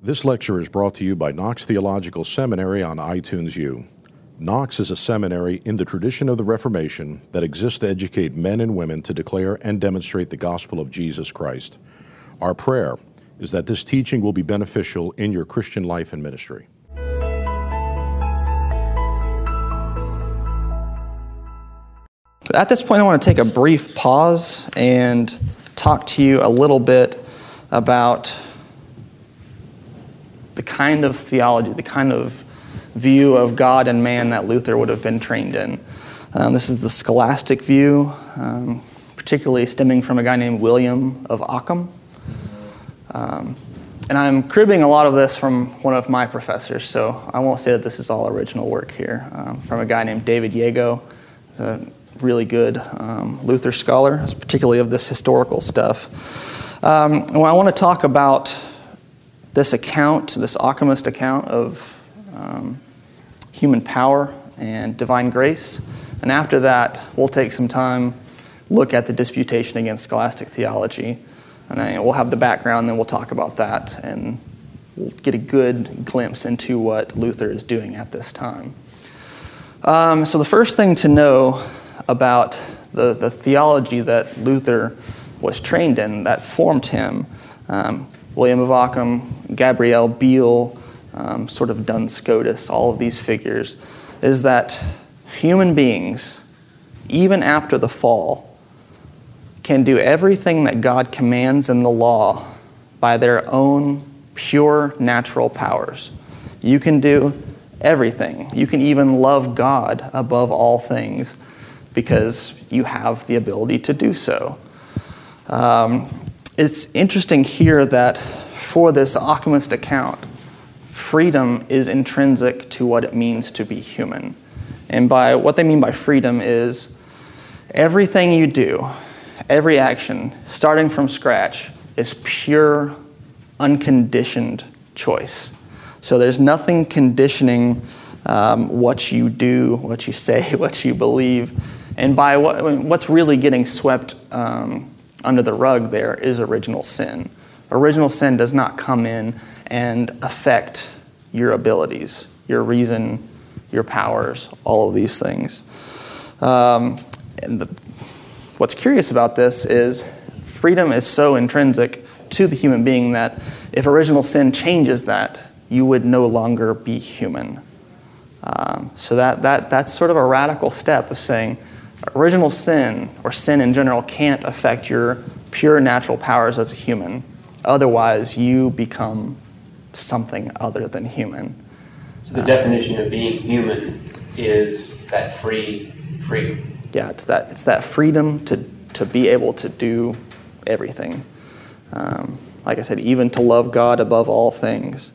This lecture is brought to you by Knox Theological Seminary on iTunes U. Knox is a seminary in the tradition of the Reformation that exists to educate men and women to declare and demonstrate the gospel of Jesus Christ. Our prayer is that this teaching will be beneficial in your Christian life and ministry. At this point, I want to take a brief pause and talk to you a little bit about the kind of theology, the kind of view of God and man that Luther would have been trained in. Um, this is the scholastic view, um, particularly stemming from a guy named William of Ockham. Um, and I'm cribbing a lot of this from one of my professors, so I won't say that this is all original work here. Um, from a guy named David Yeago, a really good um, Luther scholar, particularly of this historical stuff. Um, and I want to talk about this account, this Ockhamist account of um, human power and divine grace. And after that, we'll take some time, look at the disputation against scholastic theology, and then we'll have the background, then we'll talk about that, and we'll get a good glimpse into what Luther is doing at this time. Um, so, the first thing to know about the, the theology that Luther was trained in that formed him, um, William of Ockham, Gabriel Biel, um, sort of Duns Scotus, all of these figures, is that human beings, even after the fall, can do everything that God commands in the law by their own pure natural powers. You can do everything. You can even love God above all things because you have the ability to do so. Um, it's interesting here that for this Ockhamist account, freedom is intrinsic to what it means to be human. And by what they mean by freedom is everything you do, every action, starting from scratch, is pure, unconditioned choice. So there's nothing conditioning um, what you do, what you say, what you believe. And by what, what's really getting swept um, under the rug there is original sin. Original sin does not come in and affect your abilities, your reason, your powers, all of these things. Um, and the, what's curious about this is freedom is so intrinsic to the human being that if original sin changes that, you would no longer be human. Um, so that, that, that's sort of a radical step of saying original sin or sin in general can't affect your pure natural powers as a human. Otherwise, you become something other than human. So the uh, definition of being human is that free freedom. Yeah, it's that it's that freedom to to be able to do everything. Um, like I said, even to love God above all things.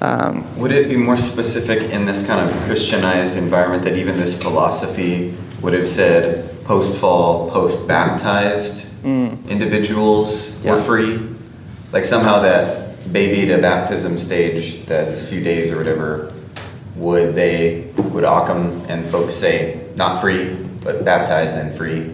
Um, would it be more specific in this kind of Christianized environment that even this philosophy would have said post fall, post baptized mm. individuals yeah. were free? Like somehow that baby to baptism stage, that few days or whatever, would they, would Occam and folks say, not free, but baptized and free?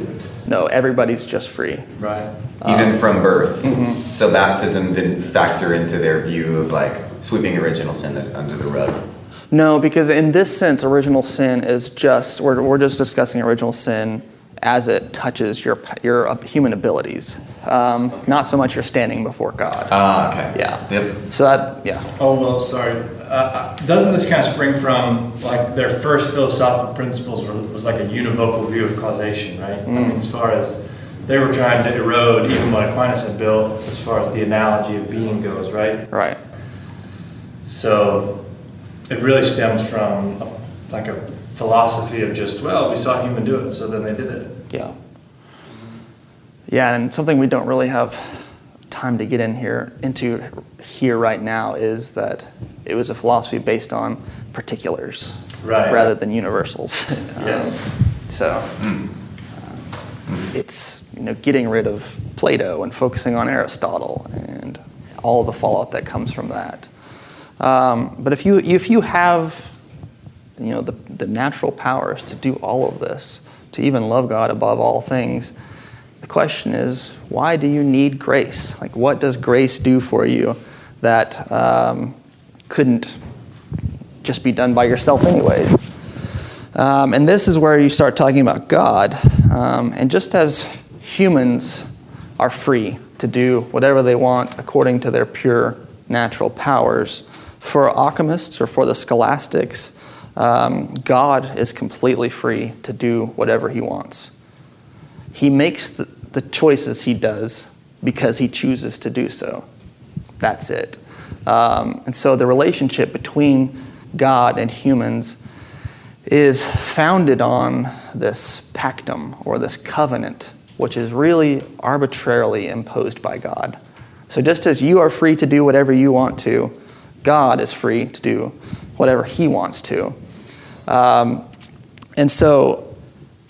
No, everybody's just free. Right. Even um, from birth. Mm-hmm. So baptism didn't factor into their view of like sweeping original sin under the rug. No, because in this sense, original sin is just, we're, we're just discussing original sin as it touches your, your human abilities. Um, not so much your standing before God. Ah, okay. Yeah. Yep. So that, yeah. Oh, well, sorry. Uh, uh doesn't this kind of spring from like their first philosophical principles was like a univocal view of causation, right? Mm. I mean, as far as they were trying to erode even what Aquinas had built as far as the analogy of being goes, right? Right. So it really stems from a, like a philosophy of just, well, we saw human do it, so then they did it. Yeah. Yeah, and something we don't really have time to get in here into here right now is that it was a philosophy based on particulars right. rather than universals. yes. Um, so mm. it's you know getting rid of Plato and focusing on Aristotle and all the fallout that comes from that. Um, but if you if you have you know the, the natural powers to do all of this, to even love God above all things, the question is, why do you need grace? Like, what does grace do for you that um, couldn't just be done by yourself, anyways. Um, and this is where you start talking about God. Um, and just as humans are free to do whatever they want according to their pure natural powers, for Ockhamists or for the scholastics, um, God is completely free to do whatever he wants. He makes the, the choices he does because he chooses to do so. That's it. Um, and so the relationship between God and humans is founded on this pactum or this covenant, which is really arbitrarily imposed by God. So just as you are free to do whatever you want to, God is free to do whatever he wants to. Um, and so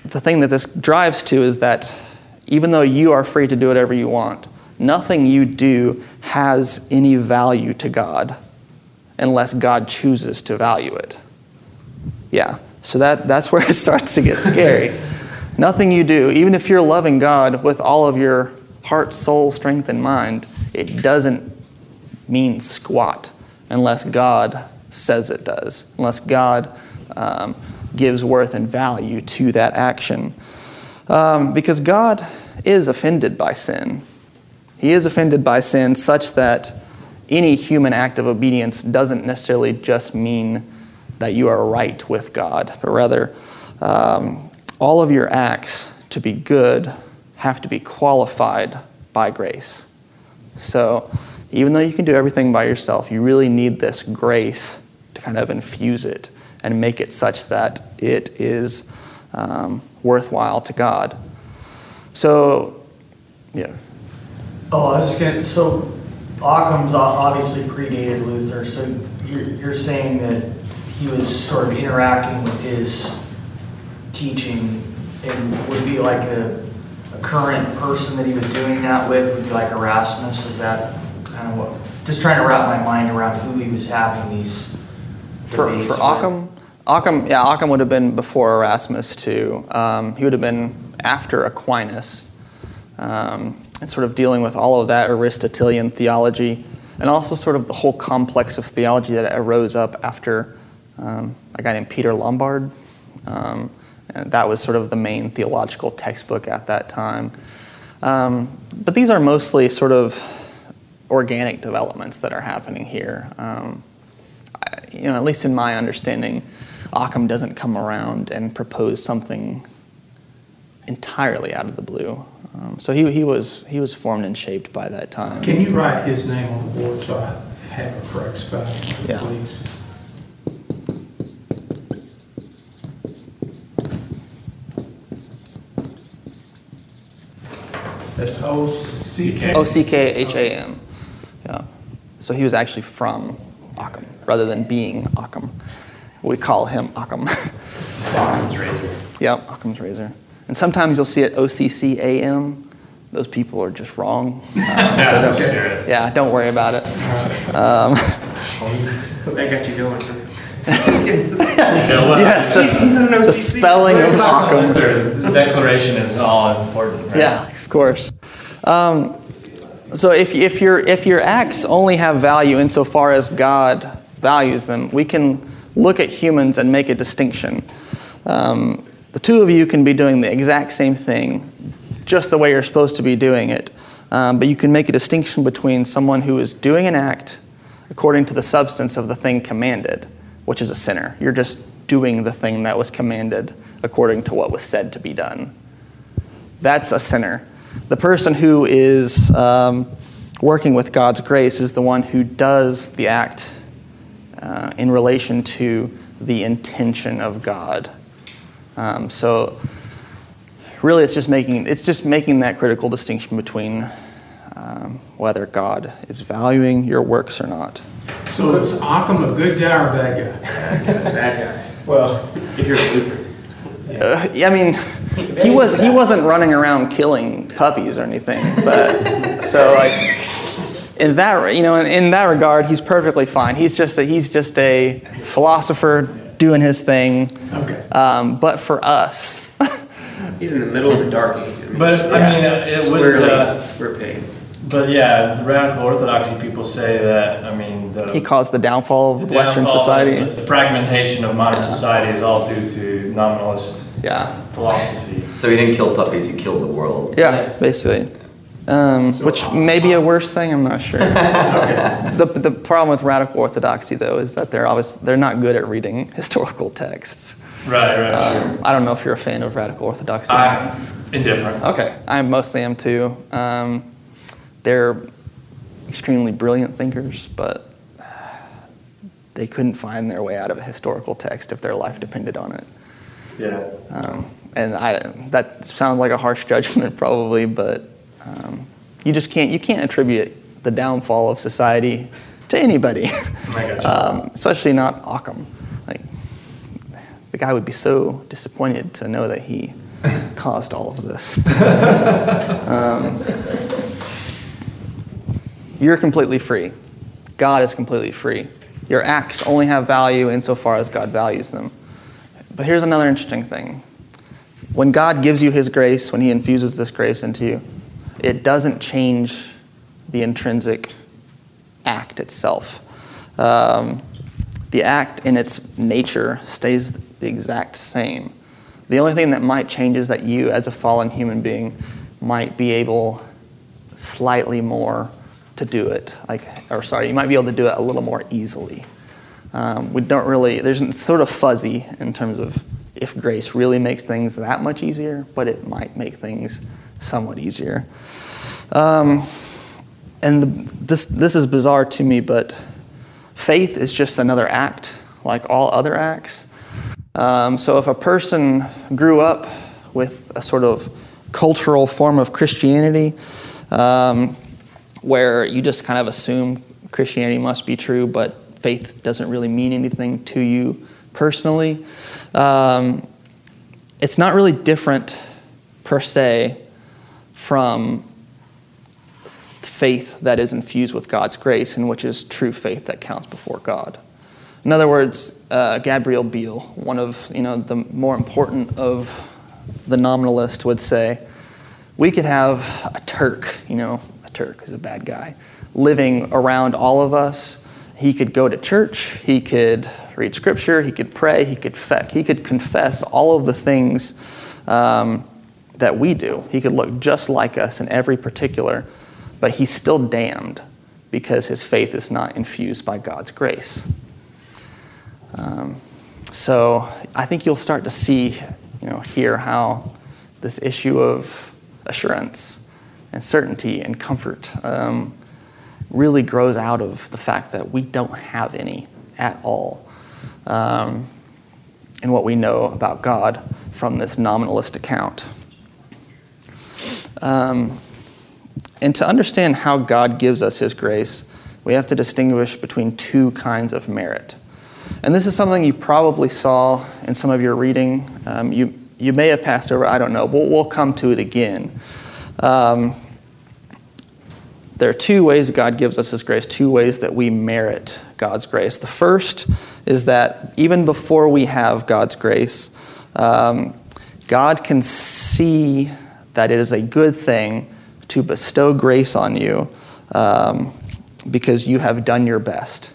the thing that this drives to is that even though you are free to do whatever you want, nothing you do has any value to God unless God chooses to value it. Yeah, so that, that's where it starts to get scary. nothing you do, even if you're loving God with all of your heart, soul, strength, and mind, it doesn't mean squat unless God says it does, unless God um, gives worth and value to that action. Um, because God is offended by sin. He is offended by sin such that any human act of obedience doesn't necessarily just mean that you are right with God, but rather um, all of your acts to be good have to be qualified by grace. So even though you can do everything by yourself, you really need this grace to kind of infuse it and make it such that it is um, worthwhile to God. So, yeah. Oh, I was just gonna, so Occam's obviously predated Luther, so you're, you're saying that he was sort of interacting with his teaching and would be like a, a current person that he was doing that with would be like Erasmus, is that kind of what, just trying to wrap my mind around who he was having these For, debates for with. Occam, Occam, yeah, Occam would have been before Erasmus too. Um, he would have been after Aquinas, um, and sort of dealing with all of that Aristotelian theology, and also sort of the whole complex of theology that arose up after um, a guy named Peter Lombard. Um, and that was sort of the main theological textbook at that time. Um, but these are mostly sort of organic developments that are happening here. Um, I- you know, at least in my understanding, Occam doesn't come around and propose something entirely out of the blue. Um, so he, he was he was formed and shaped by that time. Can you write his name on the board so I have a correct spelling, Yeah. please? That's O C K. O C K H A M. Yeah. So he was actually from Occam rather than being Occam. We call him Occam. Occam's razor. yep, Occam's razor. And sometimes you'll see it O C C A M. Those people are just wrong. Um, That's so don't- spirit. yeah, don't worry about it. That got you going. Yes, the, the spelling of Occam. The declaration is all important, right? Yeah, of course. Um, so if, if, your, if your acts only have value insofar as God values them, we can look at humans and make a distinction. Um, the two of you can be doing the exact same thing, just the way you're supposed to be doing it. Um, but you can make a distinction between someone who is doing an act according to the substance of the thing commanded, which is a sinner. You're just doing the thing that was commanded according to what was said to be done that's a sinner. The person who is um, working with God's grace is the one who does the act uh, in relation to the intention of God. Um, so, really, it's just making it's just making that critical distinction between um, whether God is valuing your works or not. So is Occam a good guy or a bad guy? Bad guy. Well, If you're a Lutheran. Uh, I mean, he was he wasn't running around killing puppies or anything, but so like in that you know in, in that regard, he's perfectly fine. He's just a, he's just a philosopher doing his thing. Okay. Um, but for us, He's in the middle of the dark age. I mean, but I mean, uh, it would, Clearly, uh, we're paid. But yeah, radical orthodoxy people say that. I mean, the He caused the downfall of Western downfall, society. the fragmentation of modern Yeah. society is all due to nominalist Yeah. philosophy. So he didn't kill puppies, he killed the world. Yeah, Yes. basically. Um, which may be a worse thing. I'm not sure. the, the problem with radical orthodoxy, though, is that they're always they're not good at reading historical texts. Right, right, Um, I don't know if you're a fan of radical orthodoxy. I'm indifferent. okay, I mostly am too. Um, they're extremely brilliant thinkers, but they couldn't find their way out of a historical text if their life depended on it. Yeah. Um, and I, that sounds like a harsh judgment, probably, but um, you just can't you can't attribute the downfall of society to anybody, I got you. um, especially not Occam. Like the guy would be so disappointed to know that he caused all of this. You're completely free. God is completely free. Your acts only have value insofar as God values them. But here's another interesting thing. When God gives you His grace, when He infuses this grace into you, it doesn't change the intrinsic act itself. Um, the act in its nature stays the exact same. The only thing that might change is that you, as a fallen human being, might be able slightly more to do it. Like, or sorry, you might be able to do it a little more easily. Um, we don't really, there's sort of fuzzy in terms of if grace really makes things that much easier, but it might make things somewhat easier. Um, and the, this, this is bizarre to me, but faith is just another act, like all other acts. Um, so if a person grew up with a sort of cultural form of Christianity, um, where you just kind of assume Christianity must be true, but faith doesn't really mean anything to you personally. Um, it's not really different per se from faith that is infused with God's grace, and which is true faith that counts before God. In other words, uh, Gabriel Biel, one of you know the more important of the nominalists, would say, we could have a Turk, you know, Turk is a bad guy, living around all of us. He could go to church, he could read scripture, he could pray, he could fe- he could confess all of the things um, that we do. He could look just like us in every particular, but he's still damned because his faith is not infused by God's grace. Um, so I think you'll start to see, you know, hear how this issue of assurance and certainty and comfort um, really grows out of the fact that we don't have any at all um, in what we know about God from this nominalist account. Um, and to understand how God gives us His grace, we have to distinguish between two kinds of merit. And this is something you probably saw in some of your reading. Um, you, you may have passed over, I don't know, but we'll come to it again. Um, there are two ways God gives us His grace, two ways that we merit God's grace. The first is that even before we have God's grace, um, God can see that it is a good thing to bestow grace on you um, because you have done your best.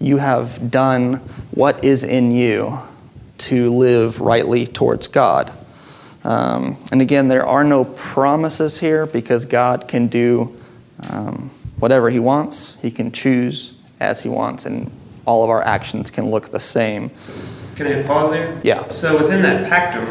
You have done what is in you to live rightly towards God. Um, and again, there are no promises here because God can do um, whatever He wants. He can choose as He wants, and all of our actions can look the same. Can I pause there? Yeah. So within that pactum,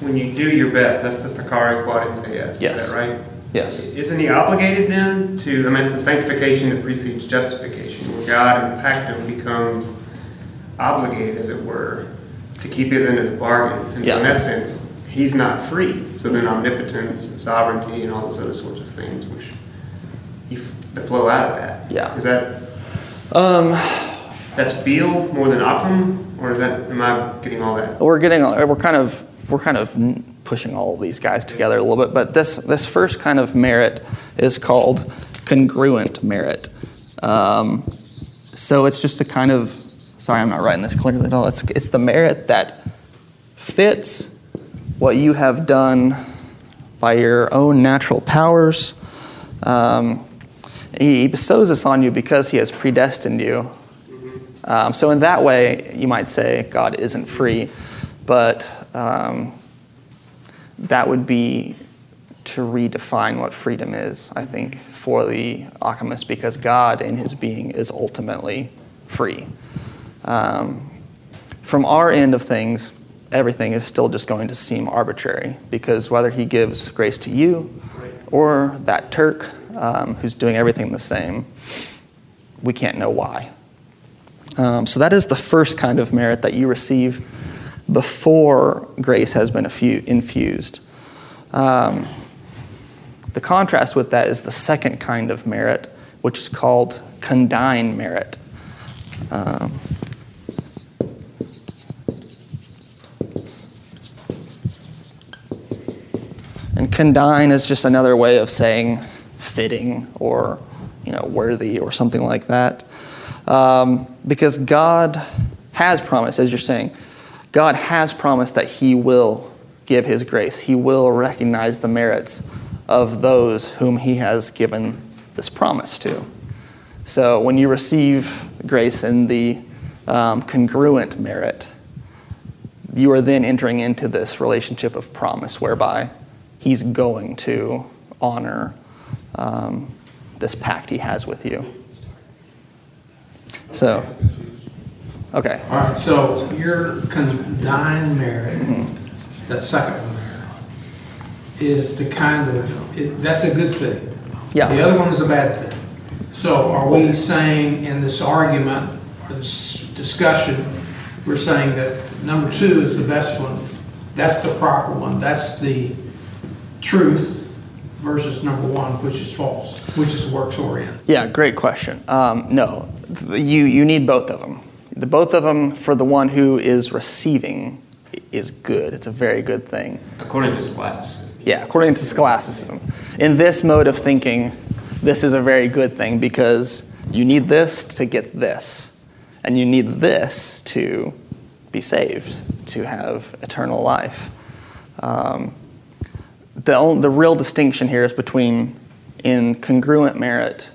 when you do your best, that's the facere quod in se est, Yes. is that right? Yes. Isn't he obligated then to, I mean, it's the sanctification that precedes justification, where God in the pactum becomes obligated, as it were, to keep his end of the bargain. And so Yeah. in that sense, he's not free. So then omnipotence and sovereignty and all those other sorts of things, which you f- flow out of that. Yeah. Is that, Um, that's Biel more than Occam, or is that, am I getting all that? we're getting we're kind of we're kind of pushing all of these guys together a little bit but this this first kind of merit is called congruent merit um, so it's just a kind of sorry i'm not writing this clearly at all it's, it's the merit that fits what you have done by your own natural powers Um, he, bestows this on you because he has predestined you. Um, so, in that way, you might say God isn't free, but um, that would be to redefine what freedom is, I think, for the Occamist, because God in his being is ultimately free. Um, from our end of things, everything is still just going to seem arbitrary, because whether he gives grace to you or that Turk um, who's doing everything the same, we can't know why. Um, so that is the first kind of merit that you receive before grace has been infused. Um, the contrast with that is the second kind of merit, which is called condign merit. Um, condign is just another way of saying fitting or you know worthy or something like that. Um, because God has promised, as you're saying, God has promised that He will give His grace. He will recognize the merits of those whom He has given this promise to. So when you receive grace in the um, congruent merit, you are then entering into this relationship of promise whereby He's going to honor um, this pact He has with you. So, okay. All right, so your condign merit, that second one there, is the kind of, it- that's a good thing. Yeah. The other one is a bad thing. So are we saying in this argument, or this discussion, we're saying that number two is the best one, that's the proper one, that's the truth versus number one, which is false, which is works oriented? Yeah, great question. Um, no, you, you need both of them. The both of them for the one who is receiving is good. It's a very good thing. According to scholasticism. Yeah, according to scholasticism. In this mode of thinking, this is a very good thing because you need this to get this, and you need this to be saved, to have eternal life. Um, the, the real distinction here is between in congruent merit,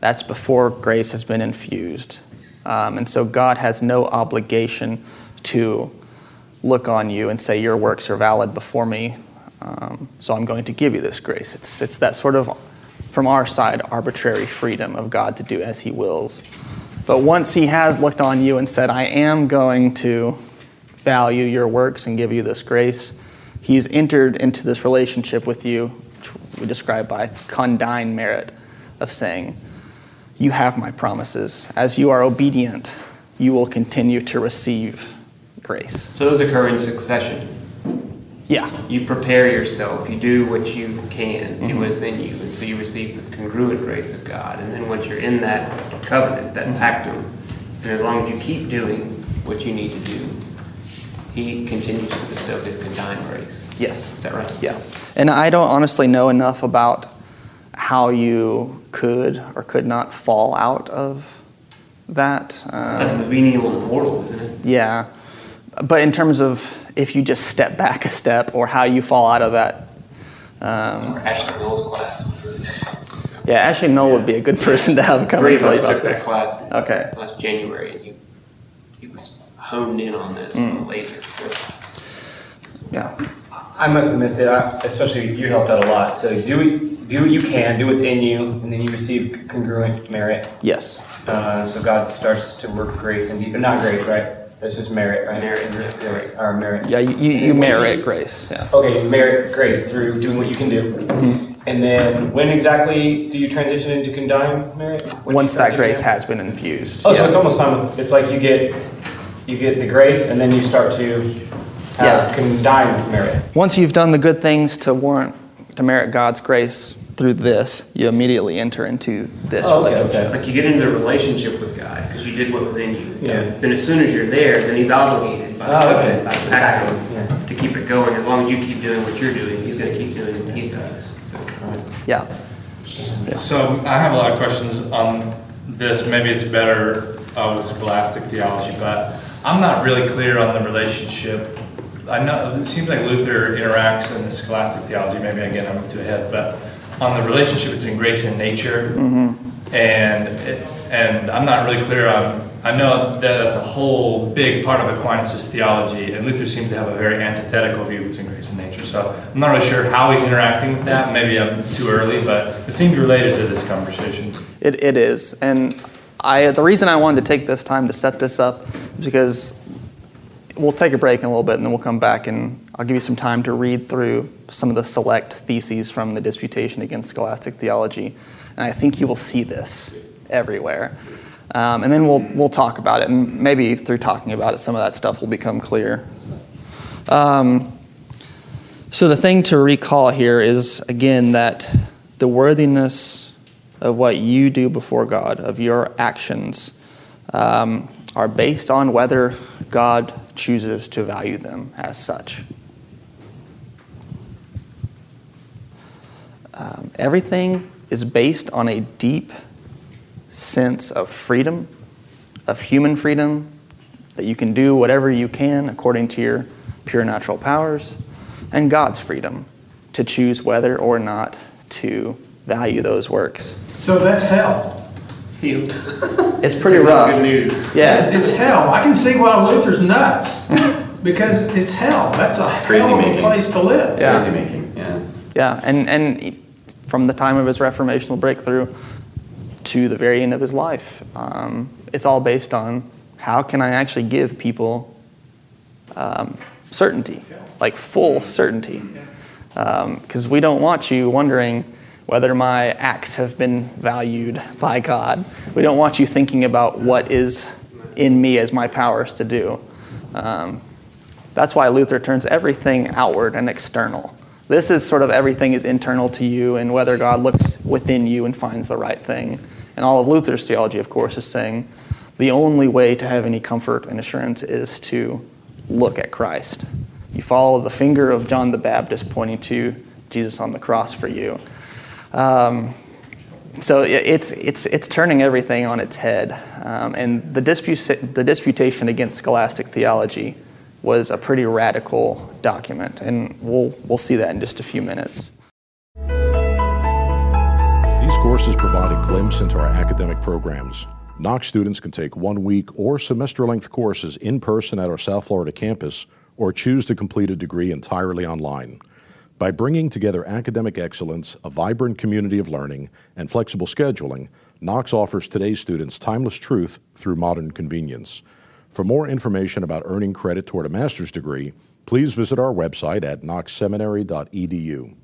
that's before grace has been infused. Um, and so God has no obligation to look on you and say, Your works are valid before me, um, so I'm going to give you this grace. It's, it's that sort of, from our side, arbitrary freedom of God to do as He wills. But once He has looked on you and said, I am going to value your works and give you this grace, He's entered into this relationship with you, which we describe by condign merit, of saying, You have my promises. As you are obedient, you will continue to receive grace. So those occur in succession. Yeah. You prepare yourself, you do what you can, do Mhm. what is in you, and so you receive the congruent grace of God. And then once you're in that covenant, that pactum, and as long as you keep doing what you need to do, He continues to bestow His grace. Yes. Is that right? Yeah. And I don't honestly know enough about how you could or could not fall out of that. Um, That's the venial mortal, isn't it? Yeah. But in terms of if you just step back a step or how you fall out of that. Um, Ashley Null's class. yeah, Ashley Null would be a good person to have come and tell you us about this. class Okay. last January, and he, he was honed in on this Mm. later. Yeah. I must have missed it. I, especially you helped out a lot. So do what, do what you can, do what's in you, and then you receive congruent merit. Yes. Uh, so God starts to work grace in you. But not grace, right? That's just merit, right? Merit, yeah, Yes, Or merit. Yeah, you, you, you merit grace. Yeah. Okay, you merit grace through doing what you can do. Mm-hmm. And then when exactly do you transition into condign merit? When Once that grace has been infused. Oh, so it's almost simul- It's like you get you get the grace, and then you start to have Yeah. condign merit. Once you've done the good things to warrant, to merit God's grace through this, you immediately enter into this Oh, okay, relationship. okay. It's like you get into a relationship with God because you did what was in you. Yeah. Then as soon as you're there, then He's obligated by, Oh, okay. by the pactum Yeah. to keep it going. As long as you keep doing what you're doing, He's going to keep doing what He does. So. Yeah. So I have a lot of questions on this. Maybe it's better uh, with scholastic theology, but I'm not really clear on the relationship. I know it seems like Luther interacts in the scholastic theology. Maybe again I'm too ahead, but on the relationship between grace and nature, and it, and I'm not really clear on. I know that that's a whole big part of Aquinas' theology, and Luther seems to have a very antithetical view between grace and nature. So I'm not really sure how he's interacting with that. Maybe I'm too early, but it seems related to this conversation. It, it is. And I, the reason I wanted to take this time to set this up is because we'll take a break in a little bit and then we'll come back and I'll give you some time to read through some of the select theses from the Disputation Against Scholastic Theology. And I think you will see this everywhere. Um, and then we'll, we'll talk about it, and maybe through talking about it, some of that stuff will become clear. Um, so, the thing to recall here is again that the worthiness of what you do before God, of your actions, um, are based on whether God chooses to value them as such. Um, everything is based on a deep sense of freedom, of human freedom, that you can do whatever you can according to your pure natural powers, and God's freedom to choose whether or not to value those works. So that's hell. It's pretty It's rough. Good news. Yes. It's, it's hell. I can see why Luther's nuts because it's hell. That's a Crazy hell of a making. place to live. Yeah. Crazy making, yeah. Yeah, and, and from the time of his reformational breakthrough to the very end of his life, um, it's all based on how can I actually give people um, certainty, like full certainty. Because we don't want you wondering whether my acts have been valued by God. We don't want you thinking about what is in me as my powers to do. Um, that's why Luther turns everything outward and external. This is sort of everything is internal to you and whether God looks within you and finds the right thing. And all of Luther's theology, of course, is saying the only way to have any comfort and assurance is to look at Christ. You follow the finger of John the Baptist pointing to Jesus on the cross for you. Um, so it's, it's, it's turning everything on its head. Um, and the, dispu- the disputation against scholastic theology was a pretty radical document. And we'll, we'll see that in just a few minutes. These courses provide a glimpse into our academic programs. Knox students can take one week or semester length courses in person at our South Florida campus or choose to complete a degree entirely online. By bringing together academic excellence, a vibrant community of learning, and flexible scheduling, Knox offers today's students timeless truth through modern convenience. For more information about earning credit toward a master's degree, please visit our website at knoxseminary.edu.